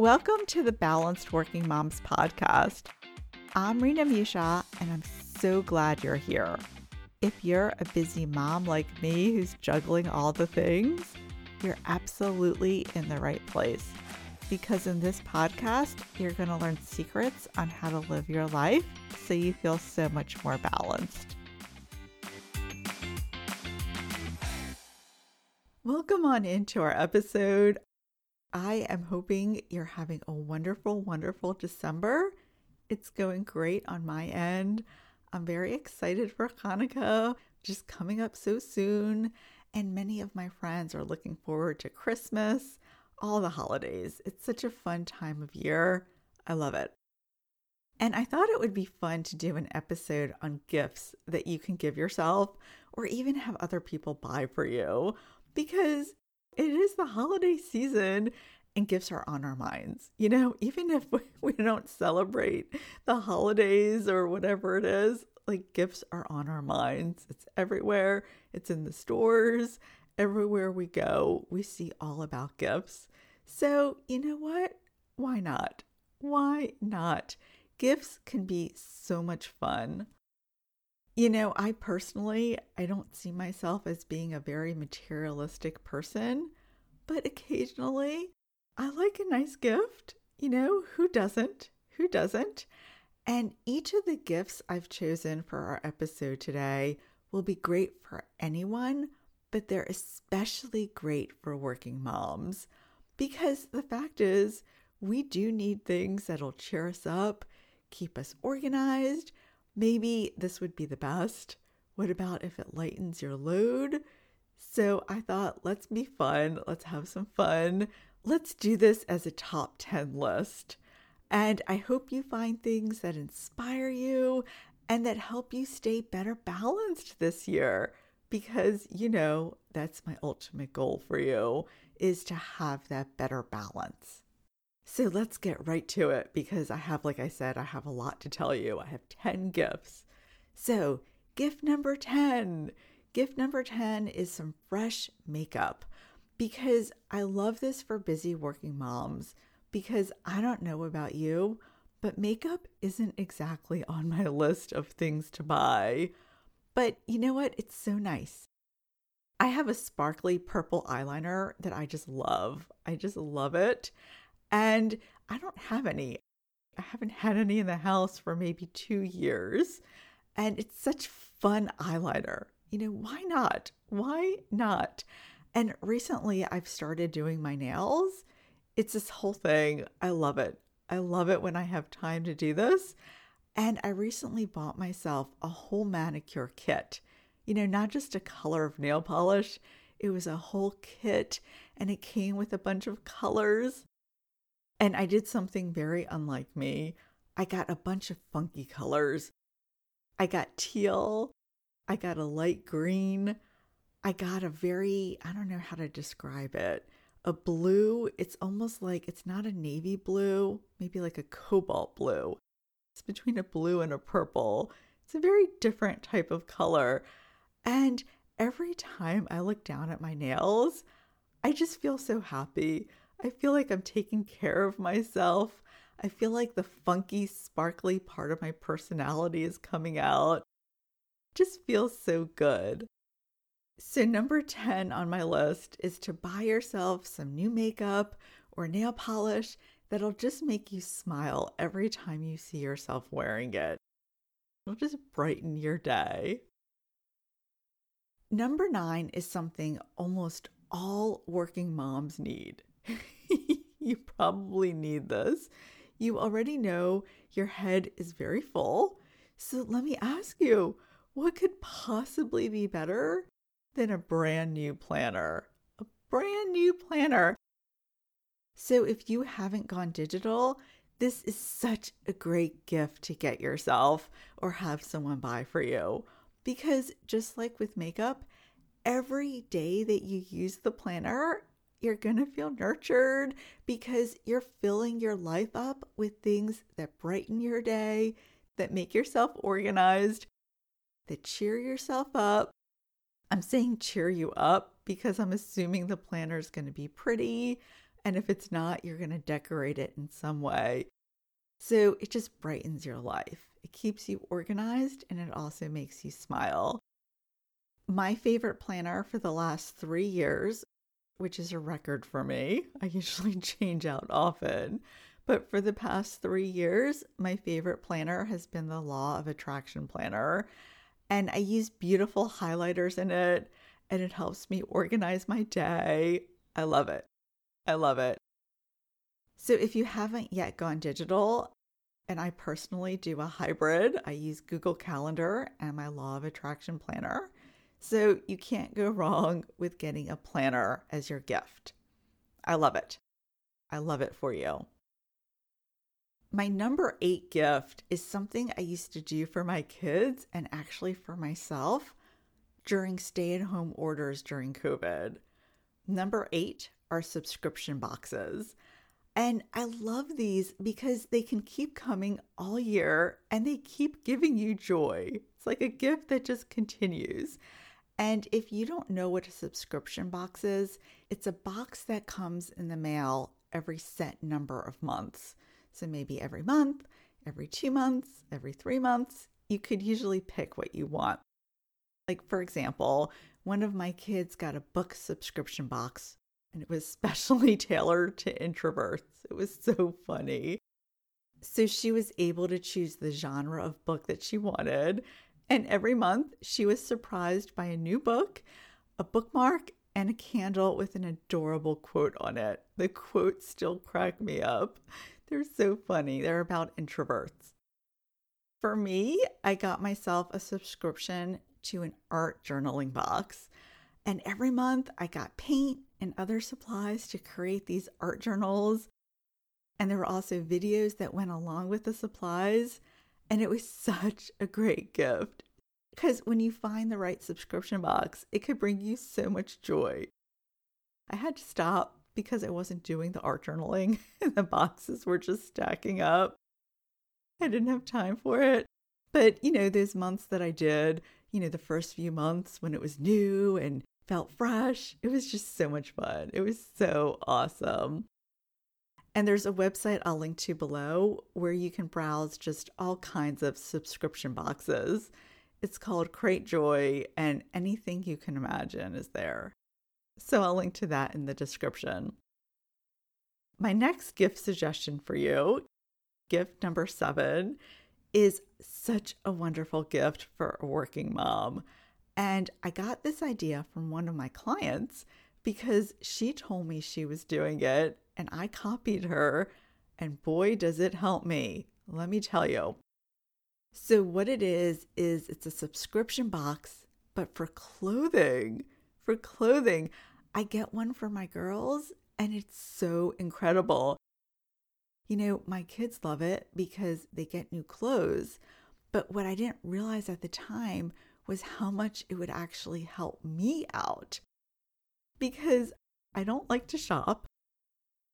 Welcome to the Balanced Working Moms podcast. I'm Rina Meushaw, and I'm so glad you're here. If you're a busy mom like me who's juggling all the things, you're absolutely in the right place. Because in this podcast, you're going to learn secrets on how to live your life so you feel so much more balanced. Welcome on into our episode. I am hoping you're having a wonderful, wonderful December. It's going great on my end. I'm very excited for Hanukkah, just coming up so soon. And many of my friends are looking forward to Christmas, all the holidays. It's such a fun time of year. I love it. And I thought it would be fun to do an episode on gifts that you can give yourself or even have other people buy for you because it is the holiday season and gifts are on our minds. You know, even if we don't celebrate the holidays or whatever it is, like gifts are on our minds. It's everywhere, it's in the stores, everywhere we go, we see all about gifts. So, you know what? Why not? Why not? Gifts can be so much fun. You know, I personally, I don't see myself as being a very materialistic person, but occasionally I like a nice gift. You know, who doesn't? Who doesn't? And each of the gifts I've chosen for our episode today will be great for anyone, but they're especially great for working moms because the fact is, we do need things that'll cheer us up, keep us organized, Maybe this would be the best. What about if it lightens your load? So I thought, let's be fun. Let's have some fun. Let's do this as a top 10 list. And I hope you find things that inspire you and that help you stay better balanced this year because you know that's my ultimate goal for you is to have that better balance. So let's get right to it because I have, like I said, I have a lot to tell you. I have 10 gifts. So, gift number 10. Gift number 10 is some fresh makeup because I love this for busy working moms. Because I don't know about you, but makeup isn't exactly on my list of things to buy. But you know what? It's so nice. I have a sparkly purple eyeliner that I just love. I just love it. And I don't have any. I haven't had any in the house for maybe two years. And it's such fun eyeliner. You know, why not? Why not? And recently I've started doing my nails. It's this whole thing. I love it. I love it when I have time to do this. And I recently bought myself a whole manicure kit. You know, not just a color of nail polish, it was a whole kit and it came with a bunch of colors. And I did something very unlike me. I got a bunch of funky colors. I got teal. I got a light green. I got a very, I don't know how to describe it, a blue. It's almost like it's not a navy blue, maybe like a cobalt blue. It's between a blue and a purple. It's a very different type of color. And every time I look down at my nails, I just feel so happy. I feel like I'm taking care of myself. I feel like the funky, sparkly part of my personality is coming out. Just feels so good. So, number 10 on my list is to buy yourself some new makeup or nail polish that'll just make you smile every time you see yourself wearing it. It'll just brighten your day. Number nine is something almost all working moms need you probably need this. You already know your head is very full. So let me ask you what could possibly be better than a brand new planner? A brand new planner. So if you haven't gone digital, this is such a great gift to get yourself or have someone buy for you. Because just like with makeup, every day that you use the planner you're going to feel nurtured because you're filling your life up with things that brighten your day, that make yourself organized, that cheer yourself up. I'm saying cheer you up because I'm assuming the planner is going to be pretty And if it's not, you're going to decorate it in some way. So it just brightens your life. It keeps you organized and it also makes you smile. My favorite planner for the last three years, which is a record for me, I usually change out often. But for the past three years, my favorite planner has been the Law of Attraction Planner. And I use beautiful highlighters in it, and it helps me organize my day. I love it. I love it. So if you haven't yet gone digital, and I personally do a hybrid, I use Google Calendar and my Law of Attraction Planner. So you can't go wrong with getting a planner as your gift. I love it. I love it for you. My number eight gift is something I used to do for my kids and actually for myself during stay at home orders during COVID. Number eight are subscription boxes. And I love these because they can keep coming all year and they keep giving you joy. It's like a gift that just continues. And if you don't know what a subscription box is, it's a box that comes in the mail every set number of months. So maybe every month, every two months, every three months, you could usually pick what you want. Like, for example, one of my kids got a book subscription box and it was specially tailored to introverts. It was so funny. So she was able to choose the genre of book that she wanted. And every month she was surprised by a new book, a bookmark, and a candle with an adorable quote on it. The quotes still crack me up. They're so funny. They're about introverts. For me, I got myself a subscription to an art journaling box. And every month I got paint and other supplies to create these art journals. And there were also videos that went along with the supplies. And it was such a great gift because when you find the right subscription box, it could bring you so much joy. I had to stop because I wasn't doing the art journaling and the boxes were just stacking up. I didn't have time for it. But, you know, those months that I did, you know, the first few months when it was new and felt fresh, it was just so much fun. It was so awesome. And there's a website I'll link to below where you can browse just all kinds of subscription boxes. It's called Cratejoy, and anything you can imagine is there. So I'll link to that in the description. My next gift suggestion for you, gift number seven, is such a wonderful gift for a working mom. And I got this idea from one of my clients because she told me she was doing it and I copied her. And boy, does it help me. Let me tell you. So, what it is, is it's a subscription box, but for clothing. For clothing. I get one for my girls, and it's so incredible. You know, my kids love it because they get new clothes. But what I didn't realize at the time was how much it would actually help me out. Because I don't like to shop.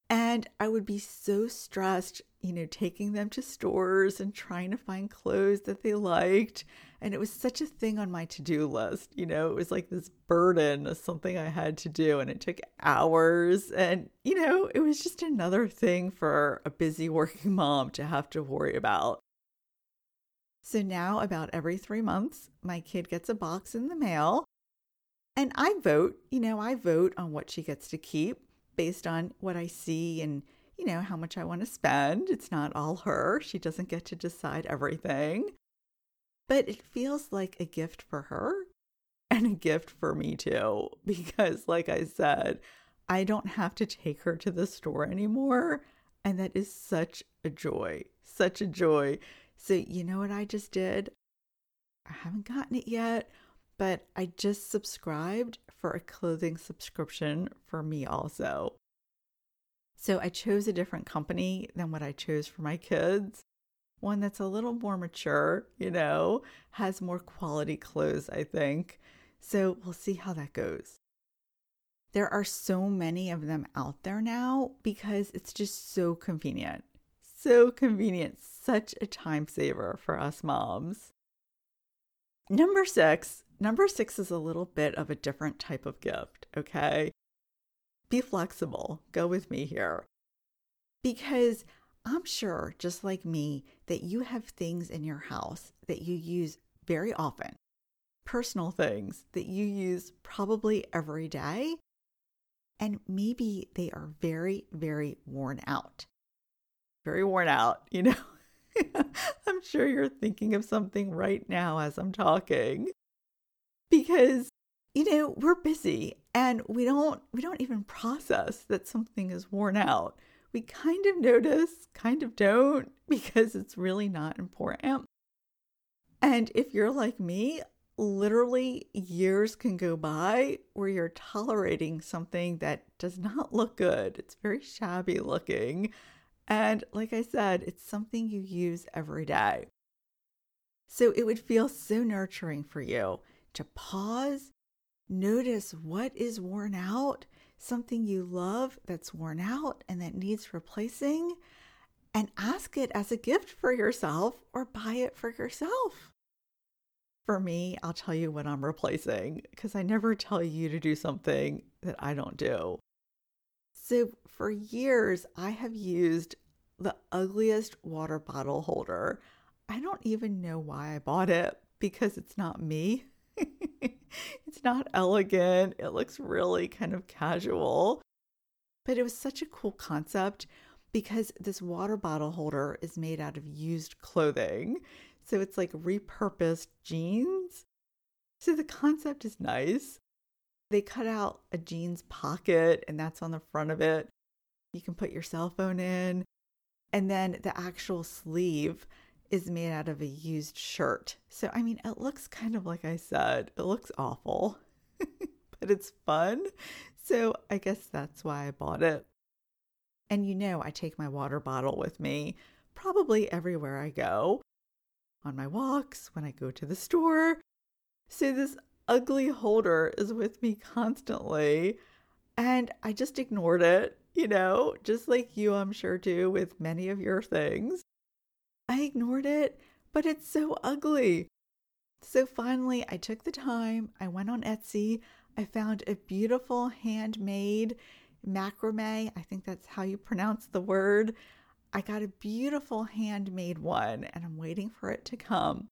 And I would be so stressed, you know, taking them to stores and trying to find clothes that they liked. And it was such a thing on my to do list. You know, it was like this burden of something I had to do, and it took hours. And, you know, it was just another thing for a busy working mom to have to worry about. So now, about every three months, my kid gets a box in the mail. And I vote, you know, I vote on what she gets to keep based on what I see and, you know, how much I want to spend. It's not all her. She doesn't get to decide everything. But it feels like a gift for her and a gift for me too. Because, like I said, I don't have to take her to the store anymore. And that is such a joy, such a joy. So, you know what I just did? I haven't gotten it yet, but I just subscribed for a clothing subscription for me also. So I chose a different company than what I chose for my kids. One that's a little more mature, you know, has more quality clothes, I think. So we'll see how that goes. There are so many of them out there now because it's just so convenient. So convenient. Such a time saver for us moms. Number six Number six is a little bit of a different type of gift, okay? be flexible. Go with me here. Because I'm sure, just like me, that you have things in your house that you use very often, personal things that you use probably every day. And maybe they are very, very worn out. Very worn out, you know? I'm sure you're thinking of something right now as I'm talking. Because you know, we're busy and we don't we don't even process that something is worn out. We kind of notice, kind of don't because it's really not important. And if you're like me, literally years can go by where you're tolerating something that does not look good. It's very shabby looking. And like I said, it's something you use every day. So it would feel so nurturing for you to pause Notice what is worn out, something you love that's worn out and that needs replacing, and ask it as a gift for yourself or buy it for yourself. For me, I'll tell you what I'm replacing because I never tell you to do something that I don't do. So, for years, I have used the ugliest water bottle holder. I don't even know why I bought it because it's not me. it's not elegant. It looks really kind of casual. But it was such a cool concept because this water bottle holder is made out of used clothing. So it's like repurposed jeans. So the concept is nice. They cut out a jeans pocket, and that's on the front of it. You can put your cell phone in. And then the actual sleeve is made out of a used shirt. So, I mean, it looks kind of like I said, it looks awful, but it's fun. So, I guess that's why I bought it. And you know, I take my water bottle with me probably everywhere I go on my walks, when I go to the store. So, this ugly holder is with me constantly. And I just ignored it, you know, just like you, I'm sure, do with many of your things. I ignored it, but it's so ugly. So finally, I took the time. I went on Etsy. I found a beautiful handmade macrame. I think that's how you pronounce the word. I got a beautiful handmade one and I'm waiting for it to come.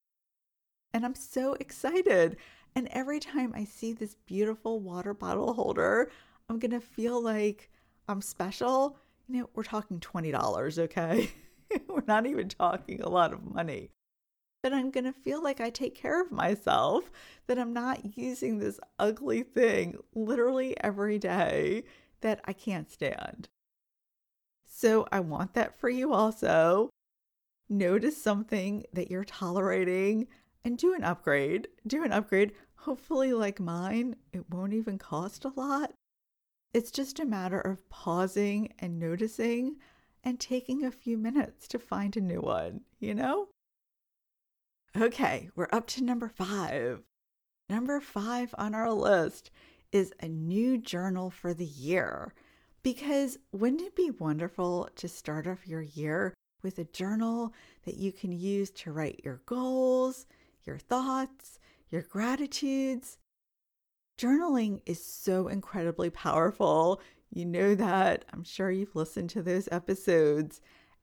And I'm so excited. And every time I see this beautiful water bottle holder, I'm going to feel like I'm special. You know, we're talking $20, okay? We're not even talking a lot of money. But I'm going to feel like I take care of myself, that I'm not using this ugly thing literally every day that I can't stand. So I want that for you also. Notice something that you're tolerating and do an upgrade. Do an upgrade. Hopefully, like mine, it won't even cost a lot. It's just a matter of pausing and noticing and taking a few minutes to find a new one, you know? Okay, we're up to number five. Number five on our list is a new journal for the year. Because wouldn't it be wonderful to start off your year with a journal that you can use to write your goals, your thoughts, your gratitudes? Journaling is so incredibly powerful. You know that. I'm sure you've listened to those episodes.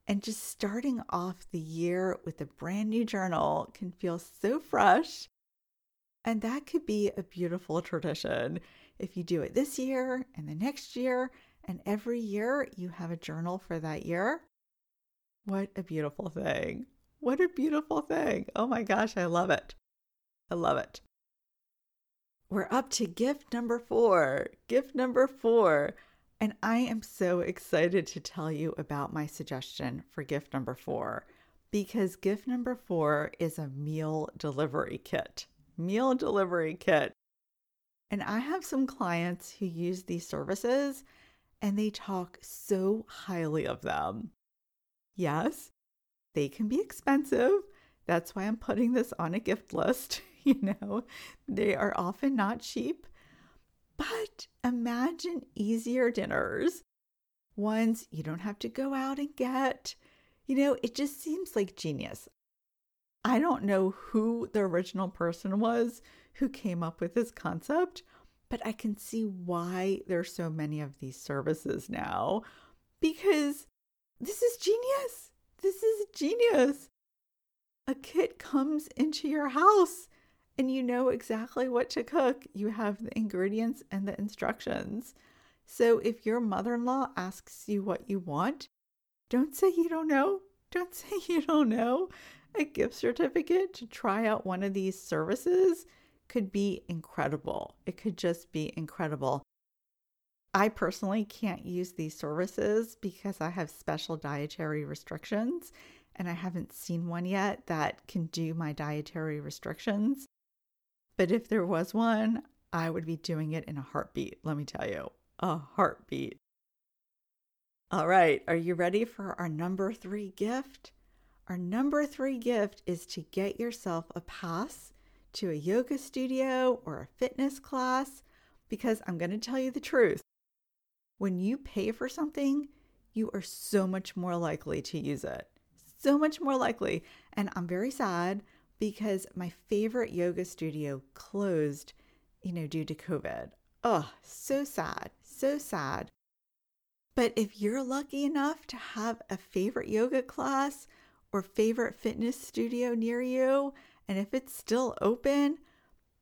And just starting off the year with a brand new journal can feel so fresh. And that could be a beautiful tradition. If you do it this year and the next year, and every year you have a journal for that year, what a beautiful thing. What a beautiful thing. Oh my gosh, I love it. I love it. We're up to gift number four. Gift number four. And I am so excited to tell you about my suggestion for gift number four because gift number four is a meal delivery kit. Meal delivery kit. And I have some clients who use these services and they talk so highly of them. Yes, they can be expensive. That's why I'm putting this on a gift list. You know, they are often not cheap, but imagine easier dinners, ones you don't have to go out and get. You know, it just seems like genius. I don't know who the original person was who came up with this concept, but I can see why there's so many of these services now because this is genius. This is genius. A kit comes into your house and you know exactly what to cook. You have the ingredients and the instructions. So if your mother in law asks you what you want, don't say you don't know. Don't say you don't know. A gift certificate to try out one of these services could be incredible. It could just be incredible. I personally can't use these services because I have special dietary restrictions and I haven't seen one yet that can do my dietary restrictions. But if there was one, I would be doing it in a heartbeat, let me tell you. A heartbeat. All right, are you ready for our number three gift? Our number three gift is to get yourself a pass to a yoga studio or a fitness class because I'm going to tell you the truth. When you pay for something, you are so much more likely to use it. So much more likely. And I'm very sad because my favorite yoga studio closed, you know, due to COVID. Oh, so sad. So sad. But if you're lucky enough to have a favorite yoga class or favorite fitness studio near you, and if it's still open,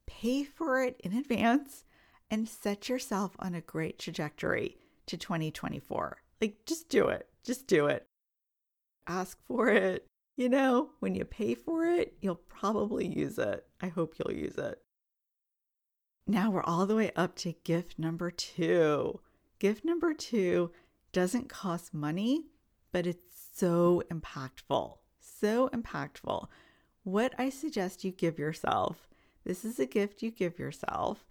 pay for it in advance and set yourself on a great trajectory to 2024. Like, just do it. Just do it. Ask for it. You know, when you pay for it, you'll probably use it. I hope you'll use it. Now we're all the way up to gift number two. Gift number two doesn't cost money, but it's so impactful. So impactful. What I suggest you give yourself, this is a gift you give yourself,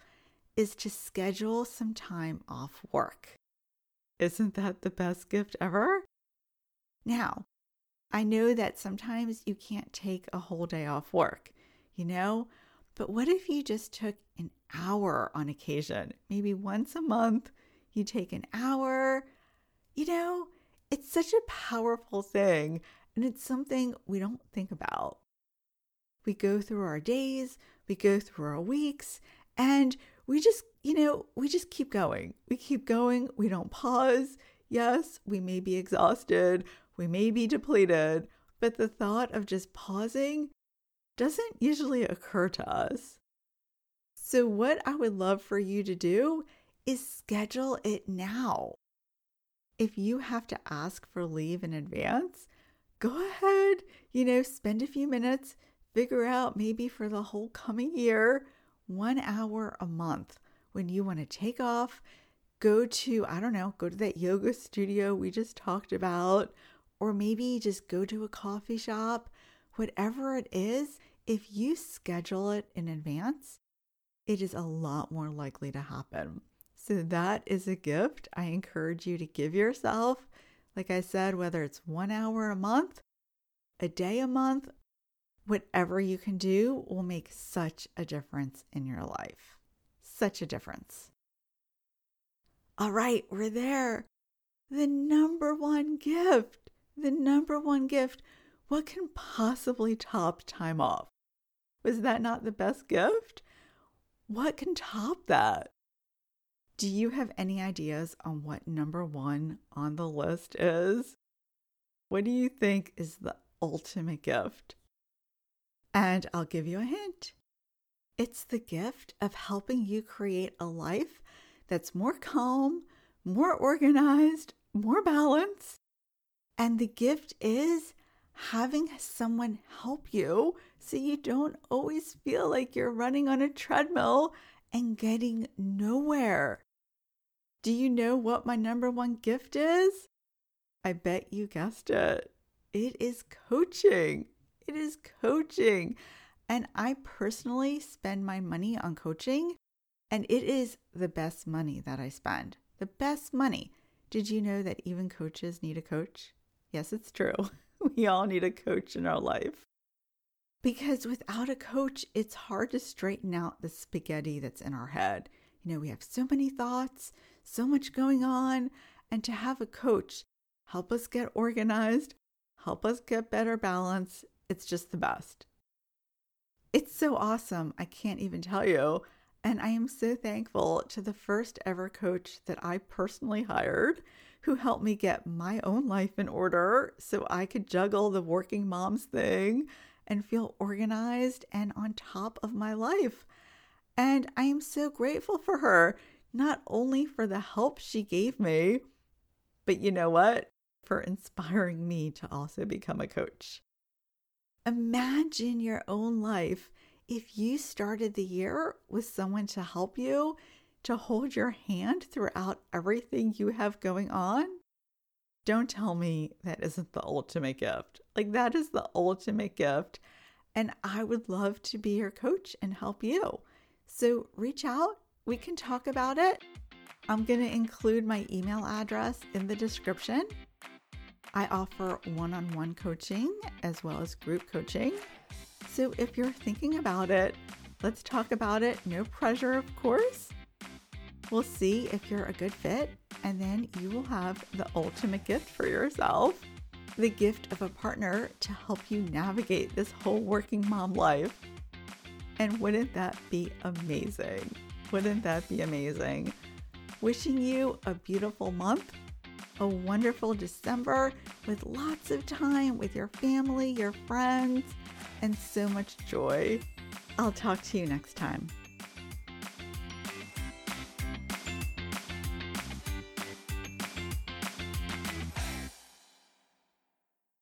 is to schedule some time off work. Isn't that the best gift ever? Now, I know that sometimes you can't take a whole day off work, you know, but what if you just took an hour on occasion? Maybe once a month, you take an hour. You know, it's such a powerful thing, and it's something we don't think about. We go through our days, we go through our weeks, and we just, you know, we just keep going. We keep going, we don't pause. Yes, we may be exhausted, we may be depleted, but the thought of just pausing doesn't usually occur to us. So, what I would love for you to do is schedule it now. If you have to ask for leave in advance, go ahead, you know, spend a few minutes, figure out maybe for the whole coming year, one hour a month when you want to take off, go to, I don't know, go to that yoga studio we just talked about, or maybe just go to a coffee shop, whatever it is, if you schedule it in advance, it is a lot more likely to happen. So, that is a gift I encourage you to give yourself. Like I said, whether it's one hour a month, a day a month, whatever you can do will make such a difference in your life. Such a difference. All right, we're there. The number one gift the number one gift. What can possibly top time off? Was that not the best gift? What can top that? Do you have any ideas on what number one on the list is? What do you think is the ultimate gift? And I'll give you a hint. It's the gift of helping you create a life that's more calm, more organized, more balanced, and the gift is having someone help you so you don't always feel like you're running on a treadmill and getting nowhere. Do you know what my number one gift is? I bet you guessed it. It is coaching. It is coaching. And I personally spend my money on coaching, and it is the best money that I spend. The best money. Did you know that even coaches need a coach? Yes, it's true. We all need a coach in our life. Because without a coach, it's hard to straighten out the spaghetti that's in our head. You know, we have so many thoughts, so much going on, and to have a coach help us get organized, help us get better balance, it's just the best. It's so awesome. I can't even tell you. And I am so thankful to the first ever coach that I personally hired who helped me get my own life in order so I could juggle the working moms thing and feel organized and on top of my life. And I am so grateful for her, not only for the help she gave me, but you know what? For inspiring me to also become a coach. Imagine your own life if you started the year with someone to help you, to hold your hand throughout everything you have going on. Don't tell me that isn't the ultimate gift. Like, that is the ultimate gift. And I would love to be your coach and help you. So reach out. We can talk about it. I'm going to include my email address in the description. I offer one on one coaching as well as group coaching. So if you're thinking about it, let's talk about it. No pressure, of course. We'll see if you're a good fit, and then you will have the ultimate gift for yourself the gift of a partner to help you navigate this whole working mom life. And wouldn't that be amazing? Wouldn't that be amazing? Wishing you a beautiful month a wonderful December with lots of time with your family, your friends, and so much joy. I'll talk to you next time.